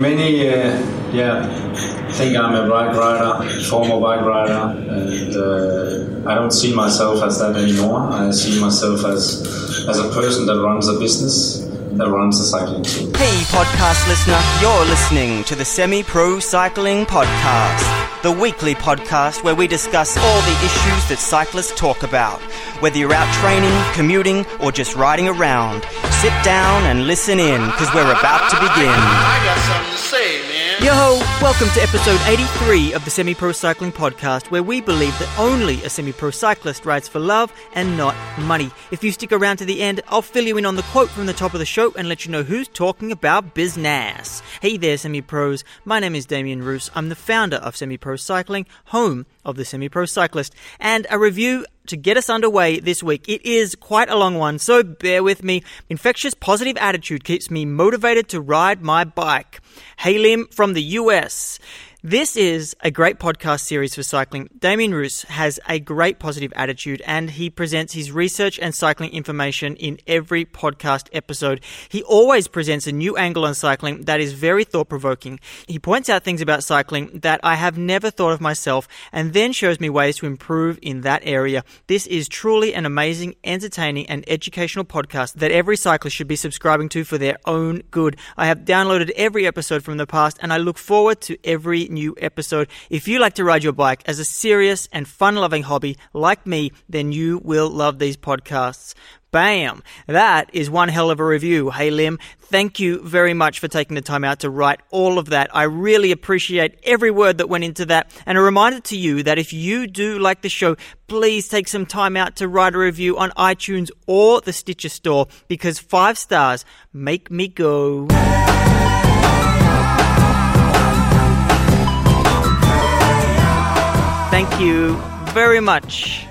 Many, uh, yeah, think I'm a bike rider, former bike rider, and uh, I don't see myself as that anymore. I see myself as as a person that runs a business that runs a cycling team. Hey, podcast listener, you're listening to the Semi Pro Cycling Podcast, the weekly podcast where we discuss all the issues that cyclists talk about. Whether you're out training, commuting, or just riding around, sit down and listen in because we're about to begin. I got something to say, man. Yo, ho! welcome to episode 83 of the Semi Pro Cycling Podcast, where we believe that only a semi pro cyclist rides for love and not money. If you stick around to the end, I'll fill you in on the quote from the top of the show and let you know who's talking about business. Hey there, semi pros. My name is Damien Roos. I'm the founder of Semi Pro Cycling, home of the Semi Pro Cyclist, and a review to get us underway this week. It is quite a long one, so bear with me. Infectious positive attitude keeps me motivated to ride my bike. Halim from the US. This is a great podcast series for cycling. Damien Roos has a great positive attitude and he presents his research and cycling information in every podcast episode. He always presents a new angle on cycling that is very thought provoking. He points out things about cycling that I have never thought of myself and then shows me ways to improve in that area. This is truly an amazing, entertaining, and educational podcast that every cyclist should be subscribing to for their own good. I have downloaded every episode from the past and I look forward to every new episode. If you like to ride your bike as a serious and fun loving hobby like me, then you will love these podcasts. Bam! That is one hell of a review. Hey, Lim, thank you very much for taking the time out to write all of that. I really appreciate every word that went into that. And a reminder to you that if you do like the show, please take some time out to write a review on iTunes or the Stitcher store because five stars make me go. Thank you very much.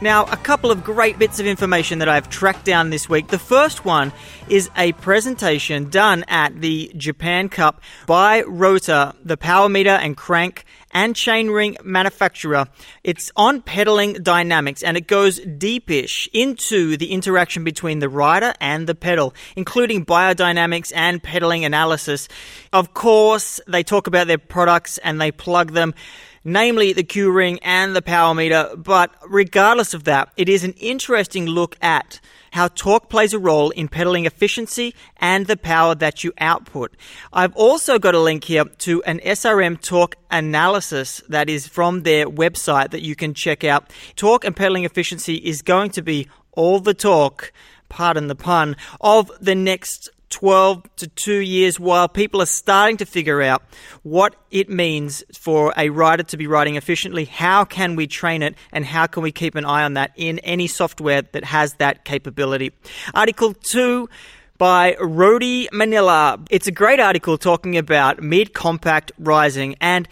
Now, a couple of great bits of information that I've tracked down this week. The first one is a presentation done at the Japan Cup by Rotor, the power meter and crank and chainring manufacturer. It's on pedaling dynamics and it goes deepish into the interaction between the rider and the pedal, including biodynamics and pedaling analysis. Of course, they talk about their products and they plug them namely the Q ring and the power meter. But regardless of that, it is an interesting look at how torque plays a role in pedaling efficiency and the power that you output. I've also got a link here to an SRM torque analysis that is from their website that you can check out. Torque and pedaling efficiency is going to be all the talk pardon the pun, of the next 12 to 2 years while people are starting to figure out what it means for a rider to be riding efficiently. How can we train it and how can we keep an eye on that in any software that has that capability? Article 2 by Rody Manila. It's a great article talking about mid compact rising and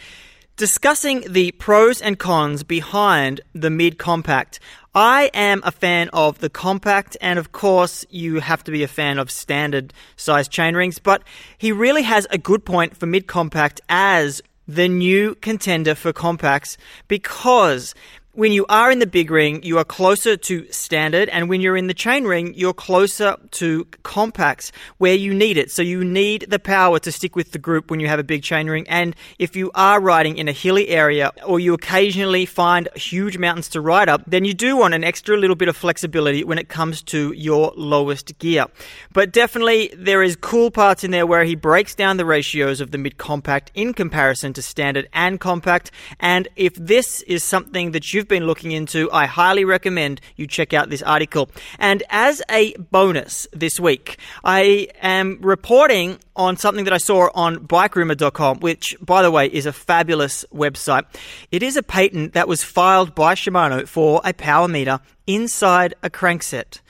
discussing the pros and cons behind the mid compact. I am a fan of the compact, and of course, you have to be a fan of standard size chainrings, but he really has a good point for mid compact as the new contender for compacts because when you are in the big ring, you are closer to standard, and when you're in the chain ring, you're closer to compacts where you need it. So you need the power to stick with the group when you have a big chain ring. And if you are riding in a hilly area or you occasionally find huge mountains to ride up, then you do want an extra little bit of flexibility when it comes to your lowest gear. But definitely, there is cool parts in there where he breaks down the ratios of the mid compact in comparison to standard and compact. And if this is something that you've been looking into, I highly recommend you check out this article. And as a bonus this week, I am reporting on something that I saw on bikerumor.com, which, by the way, is a fabulous website. It is a patent that was filed by Shimano for a power meter inside a crankset.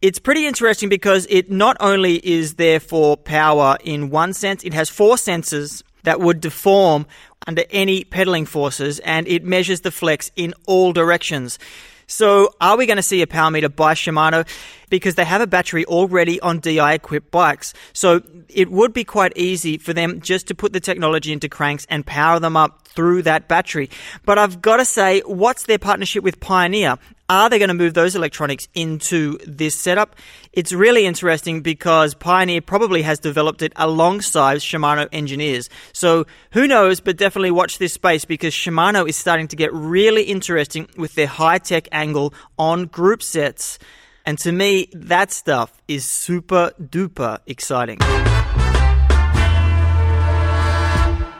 It's pretty interesting because it not only is there for power in one sense, it has four sensors that would deform under any pedaling forces and it measures the flex in all directions. So, are we going to see a power meter by Shimano? Because they have a battery already on DI equipped bikes. So it would be quite easy for them just to put the technology into cranks and power them up through that battery. But I've got to say, what's their partnership with Pioneer? Are they going to move those electronics into this setup? It's really interesting because Pioneer probably has developed it alongside Shimano engineers. So who knows, but definitely watch this space because Shimano is starting to get really interesting with their high tech angle on group sets. And to me, that stuff is super duper exciting.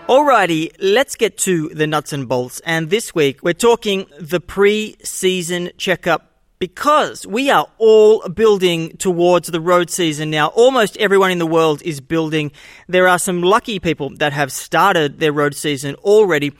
Alrighty, let's get to the nuts and bolts. And this week we're talking the pre-season checkup because we are all building towards the road season now. Almost everyone in the world is building. There are some lucky people that have started their road season already.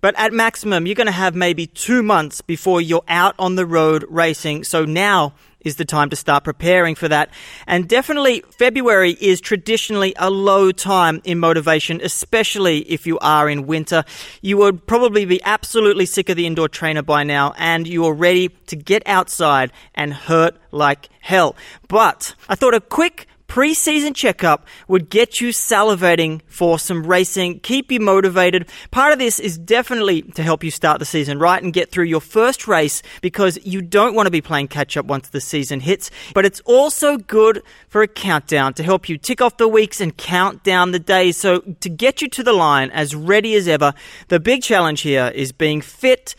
But at maximum, you're going to have maybe two months before you're out on the road racing. So now is the time to start preparing for that. And definitely February is traditionally a low time in motivation, especially if you are in winter. You would probably be absolutely sick of the indoor trainer by now and you are ready to get outside and hurt like hell. But I thought a quick Pre-season checkup would get you salivating for some racing, keep you motivated. Part of this is definitely to help you start the season right and get through your first race because you don't want to be playing catch up once the season hits. But it's also good for a countdown to help you tick off the weeks and count down the days. So to get you to the line as ready as ever, the big challenge here is being fit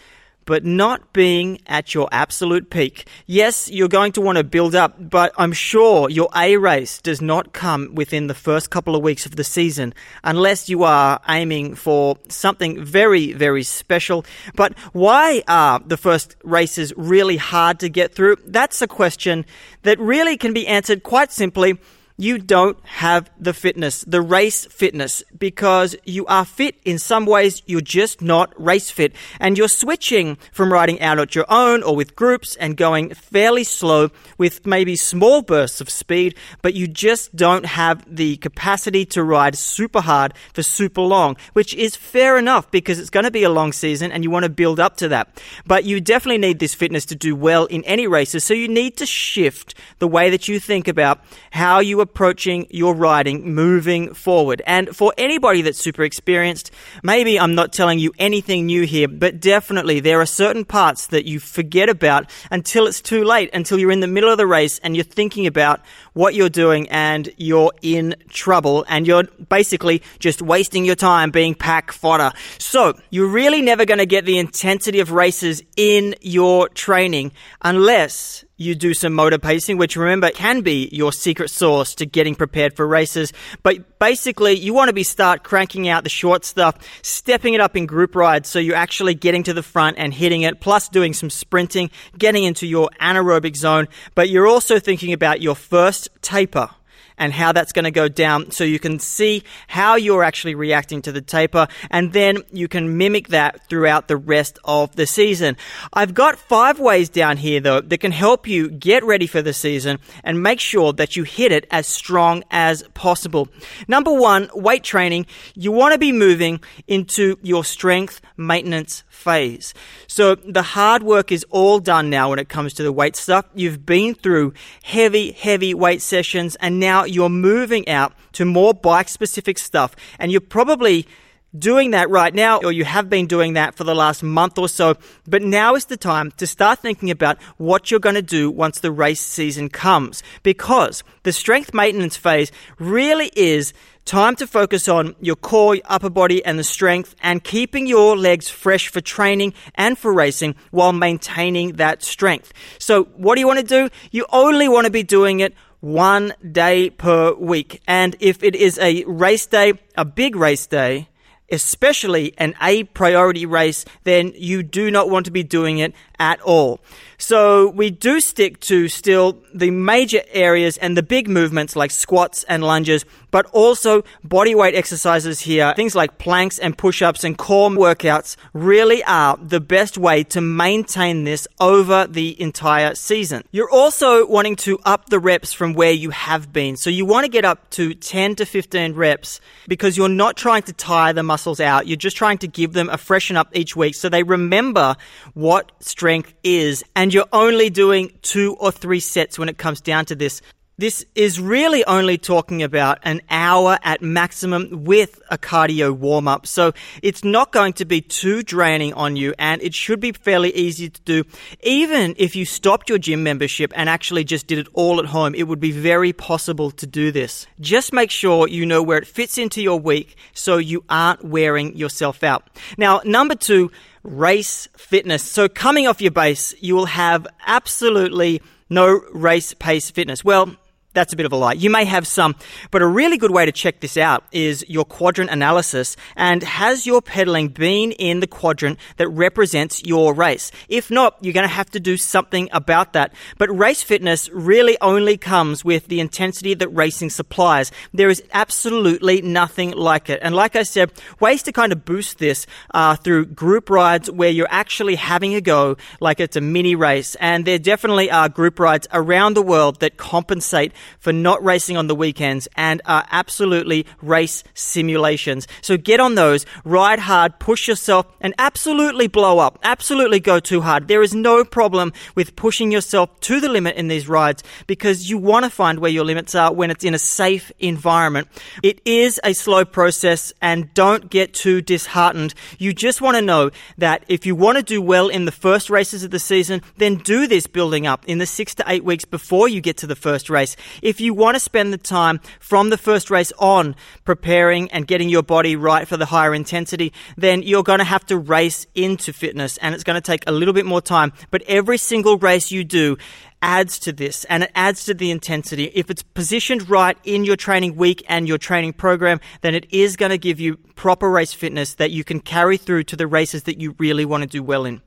but not being at your absolute peak. Yes, you're going to want to build up, but I'm sure your A race does not come within the first couple of weeks of the season unless you are aiming for something very, very special. But why are the first races really hard to get through? That's a question that really can be answered quite simply you don't have the fitness, the race fitness, because you are fit in some ways, you're just not race fit. And you're switching from riding out at your own or with groups and going fairly slow with maybe small bursts of speed, but you just don't have the capacity to ride super hard for super long, which is fair enough because it's going to be a long season and you want to build up to that. But you definitely need this fitness to do well in any races, so you need to shift the way that you think about how you approaching your riding moving forward. And for anybody that's super experienced, maybe I'm not telling you anything new here, but definitely there are certain parts that you forget about until it's too late, until you're in the middle of the race and you're thinking about what you're doing and you're in trouble and you're basically just wasting your time being pack fodder. So you're really never going to get the intensity of races in your training unless you do some motor pacing, which remember can be your secret sauce to getting prepared for races. But basically, you want to be start cranking out the short stuff, stepping it up in group rides so you're actually getting to the front and hitting it, plus doing some sprinting, getting into your anaerobic zone. But you're also thinking about your first taper and how that's going to go down so you can see how you're actually reacting to the taper and then you can mimic that throughout the rest of the season. I've got five ways down here though that can help you get ready for the season and make sure that you hit it as strong as possible. Number one, weight training. You want to be moving into your strength maintenance phase. So the hard work is all done now when it comes to the weight stuff. You've been through heavy, heavy weight sessions and now you're moving out to more bike specific stuff. And you're probably doing that right now, or you have been doing that for the last month or so. But now is the time to start thinking about what you're going to do once the race season comes. Because the strength maintenance phase really is Time to focus on your core, upper body, and the strength, and keeping your legs fresh for training and for racing while maintaining that strength. So, what do you want to do? You only want to be doing it one day per week. And if it is a race day, a big race day, especially an A priority race, then you do not want to be doing it at all. So we do stick to still the major areas and the big movements like squats and lunges, but also body weight exercises here. Things like planks and push-ups and core workouts really are the best way to maintain this over the entire season. You're also wanting to up the reps from where you have been. So you want to get up to 10 to 15 reps because you're not trying to tire the muscles out. You're just trying to give them a freshen up each week so they remember what strength strength is, and you're only doing two or three sets when it comes down to this, this is really only talking about an hour at maximum with a cardio warm up. So it's not going to be too draining on you and it should be fairly easy to do. Even if you stopped your gym membership and actually just did it all at home, it would be very possible to do this. Just make sure you know where it fits into your week so you aren't wearing yourself out. Now, number two, race fitness. So coming off your base, you will have absolutely no race pace fitness. Well, that's a bit of a lie. You may have some, but a really good way to check this out is your quadrant analysis. And has your pedaling been in the quadrant that represents your race? If not, you're going to have to do something about that. But race fitness really only comes with the intensity that racing supplies. There is absolutely nothing like it. And like I said, ways to kind of boost this are through group rides where you're actually having a go like it's a mini race. And there definitely are group rides around the world that compensate for not racing on the weekends and are absolutely race simulations. So get on those, ride hard, push yourself, and absolutely blow up. Absolutely go too hard. There is no problem with pushing yourself to the limit in these rides because you want to find where your limits are when it's in a safe environment. It is a slow process and don't get too disheartened. You just want to know that if you want to do well in the first races of the season, then do this building up in the six to eight weeks before you get to the first race if you want to spend the time from the first race on preparing and getting your body right for the higher intensity, then you're going to have to race into fitness and it's going to take a little bit more time. But every single race you do adds to this and it adds to the intensity. If it's positioned right in your training week and your training program, then it is going to give you proper race fitness that you can carry through to the races that you really want to do well in.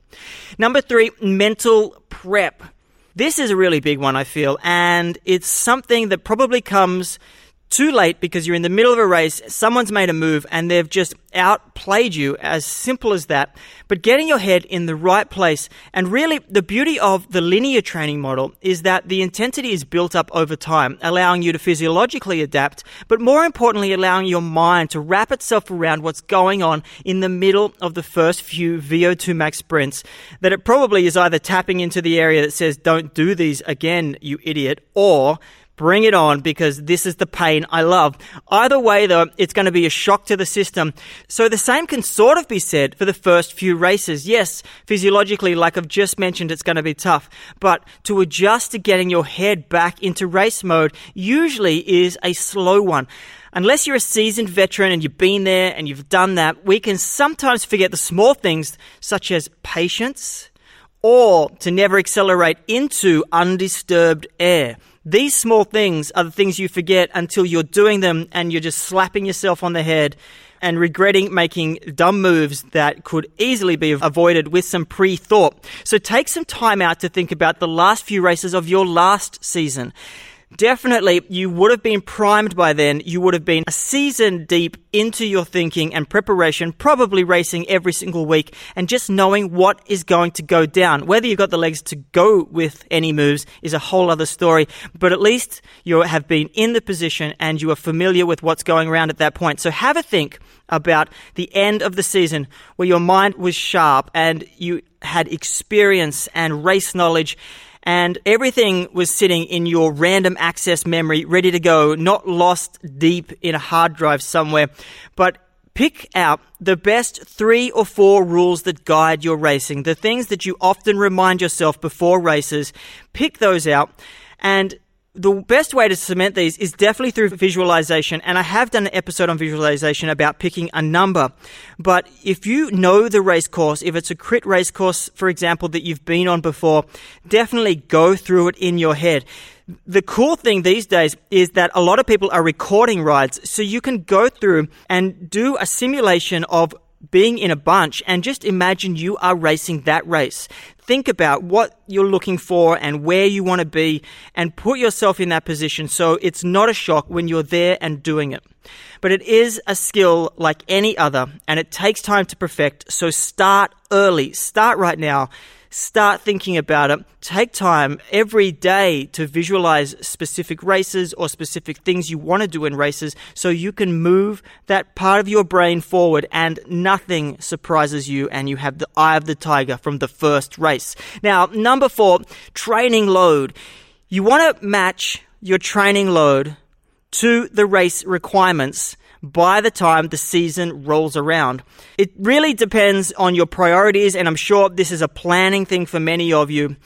Number three, mental prep. This is a really big one, I feel, and it's something that probably comes too late because you're in the middle of a race, someone's made a move and they've just outplayed you, as simple as that. But getting your head in the right place, and really the beauty of the linear training model is that the intensity is built up over time, allowing you to physiologically adapt, but more importantly, allowing your mind to wrap itself around what's going on in the middle of the first few VO2 max sprints. That it probably is either tapping into the area that says, don't do these again, you idiot, or Bring it on because this is the pain I love. Either way though, it's going to be a shock to the system. So the same can sort of be said for the first few races. Yes, physiologically, like I've just mentioned, it's going to be tough. But to adjust to getting your head back into race mode usually is a slow one unless you're a seasoned veteran and you've been there and you've done that, we can sometimes forget the small things such as patience or to never accelerate into undisturbed air. These small things are the things you forget until you're doing them and you're just slapping yourself on the head and regretting making dumb moves that could easily be avoided with some pre thought. So take some time out to think about the last few races of your last season definitely you would have been primed by then. You would have been a season deep into your thinking and preparation, probably racing every single week and just knowing what is going to go down. Whether you've got the legs to go with any moves is a whole other story, but at least you have been in the position and you are familiar with what's going around at that point. So have a think about the end of the season where your mind was sharp and you had experience and race knowledge and everything was sitting in your random access memory, ready to go, not lost deep in a hard drive somewhere. But pick out the best three or four rules that guide your racing, the things that you often remind yourself before races. Pick those out and the best way to cement these is definitely through visualization. And I have done an episode on visualization about picking a number. But if you know the race course, if it's a crit race course, for example, that you've been on before, definitely go through it in your head. The cool thing these days is that a lot of people are recording rides, so you can go through and do a simulation of being in a bunch and just imagine you are racing that race. Think about what you're looking for and where you want to be and put yourself in that position so it's not a shock when you're there and doing it. But it is a skill like any other and it takes time to perfect. So start early. Start right now start thinking about it. Take time every day to visualize specific races or specific things you want to do in races so you can move that part of your brain forward and nothing surprises you and you have the eye of the tiger from the first race. Now, number four, training load. You want to match your training load to the race requirements by the time the season rolls around. It really depends on your priorities, and I'm sure this is a planning thing for many of you.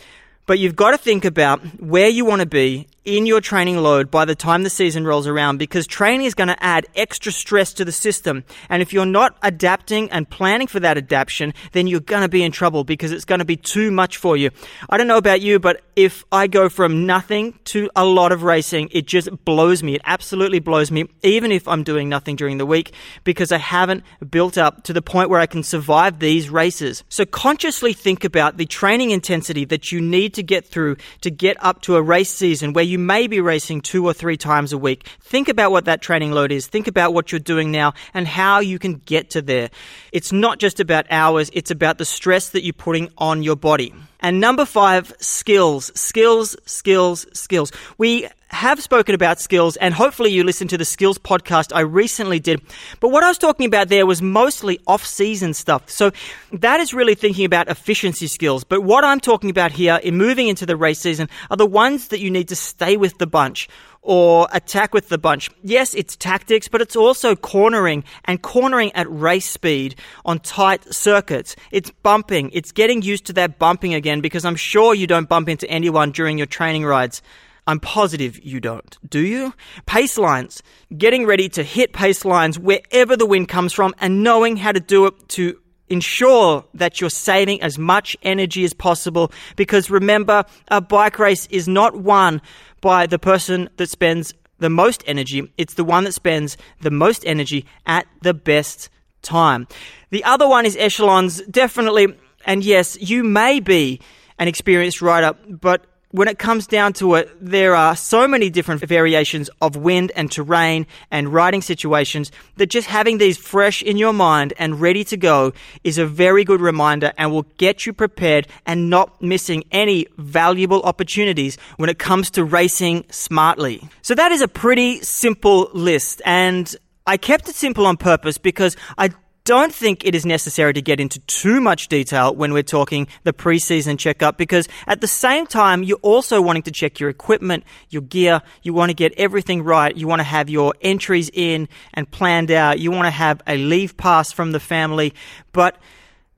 But you've got to think about where you want to be in your training load by the time the season rolls around because training is going to add extra stress to the system. And if you're not adapting and planning for that adaptation, then you're going to be in trouble because it's going to be too much for you. I don't know about you, but if I go from nothing to a lot of racing, it just blows me. It absolutely blows me, even if I'm doing nothing during the week because I haven't built up to the point where I can survive these races. So consciously think about the training intensity that you need to get through to get up to a race season where you may be racing two or three times a week. Think about what that training load is. Think about what you're doing now and how you can get to there. It's not just about hours, it's about the stress that you're putting on your body. And number five, skills, skills, skills, skills. We have spoken about skills, and hopefully you listened to the skills podcast I recently did. But what I was talking about there was mostly off season stuff. So that is really thinking about efficiency skills. But what I'm talking about here in moving into the race season are the ones that you need to stay with the bunch or attack with the bunch. Yes, it's tactics, but it's also cornering and cornering at race speed on tight circuits. It's bumping. It's getting used to that bumping again because I'm sure you don't bump into anyone during your training rides. I'm positive you don't. Do you? Pace lines. Getting ready to hit pace lines wherever the wind comes from and knowing how to do it to ensure that you're saving as much energy as possible because remember, a bike race is not won by the person that spends the most energy. It's the one that spends the most energy at the best time. The other one is echelons, definitely. And yes, you may be an experienced rider, but when it comes down to it, there are so many different variations of wind and terrain and riding situations that just having these fresh in your mind and ready to go is a very good reminder and will get you prepared and not missing any valuable opportunities when it comes to racing smartly. So that is a pretty simple list and I kept it simple on purpose because I don't think it is necessary to get into too much detail when we're talking the preseason checkup because at the same time, you're also wanting to check your equipment, your gear. You want to get everything right. You want to have your entries in and planned out. You want to have a leave pass from the family. But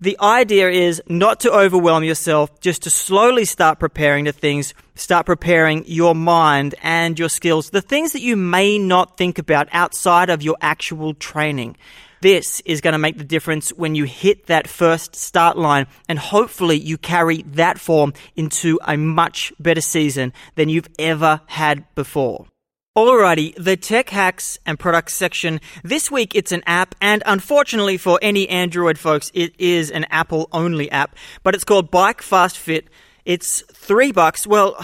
the idea is not to overwhelm yourself, just to slowly start preparing the things, start preparing your mind and your skills, the things that you may not think about outside of your actual training. This is going to make the difference when you hit that first start line, and hopefully you carry that form into a much better season than you've ever had before. Alrighty, the tech hacks and products section. This week it's an app, and unfortunately for any Android folks, it is an Apple only app, but it's called Bike Fast Fit. It's three bucks. Well,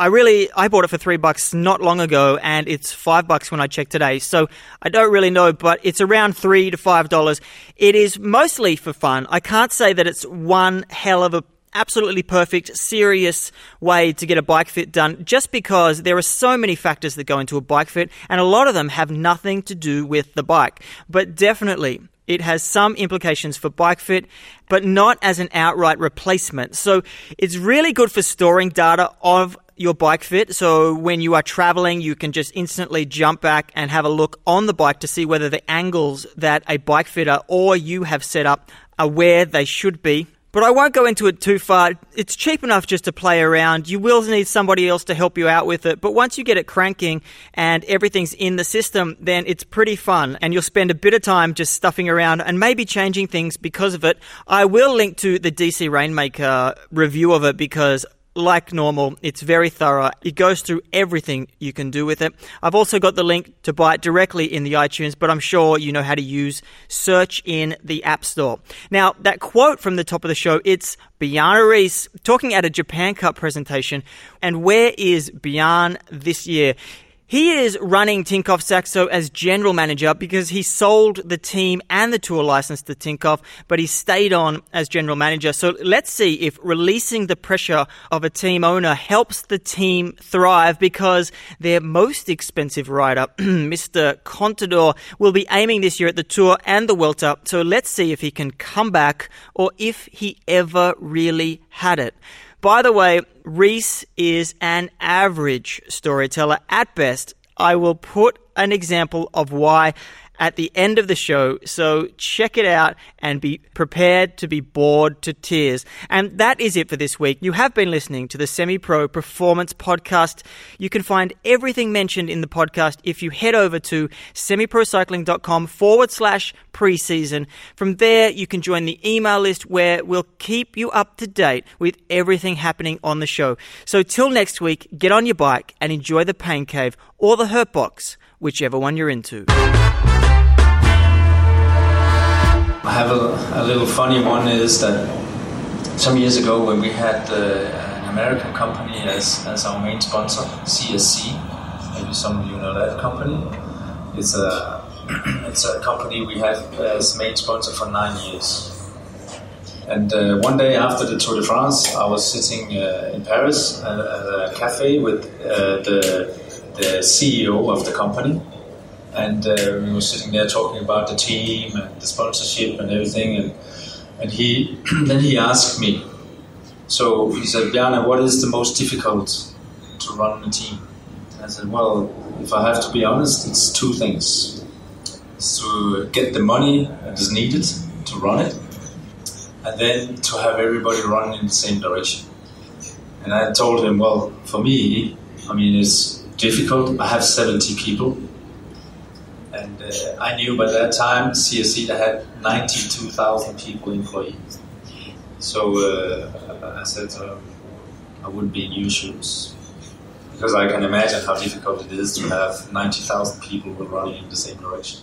I really I bought it for three bucks not long ago, and it's five bucks when I checked today. So I don't really know, but it's around three to five dollars. It is mostly for fun. I can't say that it's one hell of a absolutely perfect, serious way to get a bike fit done just because there are so many factors that go into a bike fit, and a lot of them have nothing to do with the bike. But definitely, it has some implications for bike fit, but not as an outright replacement. So it's really good for storing data of your bike fit. So when you are traveling, you can just instantly jump back and have a look on the bike to see whether the angles that a bike fitter or you have set up are where they should be. But I won't go into it too far. It's cheap enough just to play around. You will need somebody else to help you out with it. But once you get it cranking and everything's in the system, then it's pretty fun. And you'll spend a bit of time just stuffing around and maybe changing things because of it. I will link to the DC Rainmaker review of it because like normal, it's very thorough. It goes through everything you can do with it. I've also got the link to buy it directly in the iTunes, but I'm sure you know how to use search in the App Store. Now, that quote from the top of the show, it's Bjarne Riis talking at a Japan Cup presentation. And where is Bjarne this year? He is running Tinkoff Saxo as general manager because he sold the team and the tour license to Tinkoff, but he stayed on as general manager. So let's see if releasing the pressure of a team owner helps the team thrive because their most expensive rider, Mr. Contador, will be aiming this year at the Tour and the Vuelta. So let's see if he can come back or if he ever really had it. By the way, Riis is an average storyteller at best. I will put an example of why at the end of the show. So check it out and be prepared to be bored to tears. And that is it for this week. You have been listening to the Semi Pro Performance Podcast. You can find everything mentioned in the podcast if you head over to semiprocycling.com forward slash preseason. From there, you can join the email list where we'll keep you up to date with everything happening on the show. So till next week, get on your bike and enjoy the pain cave or the hurt box, whichever one you're into. I have a, a, little funny one is that some years ago when we had uh, an American company as, as our main sponsor, CSC, maybe some of you know that company. It's a it's a company we had as main sponsor for nine years. And uh, one day after the Tour de France, I was sitting uh, in Paris at, a cafe with uh, the the CEO of the company and uh, we were sitting there talking about the team and the sponsorship and everything. And and he then he asked me. So he said, "Bjarne, what is the most difficult to run a team?" And I said, "Well, if I have to be honest, it's two things: it's to get the money that is needed to run it, and then to have everybody run in the same direction." And I told him, "Well, for me, I mean, it's difficult. I have 70 people." And uh, I knew by that time CSC had 92,000 people employees. So uh, I said um, I wouldn't be in your shoes because I can imagine how difficult it is to have 90,000 people running in the same direction.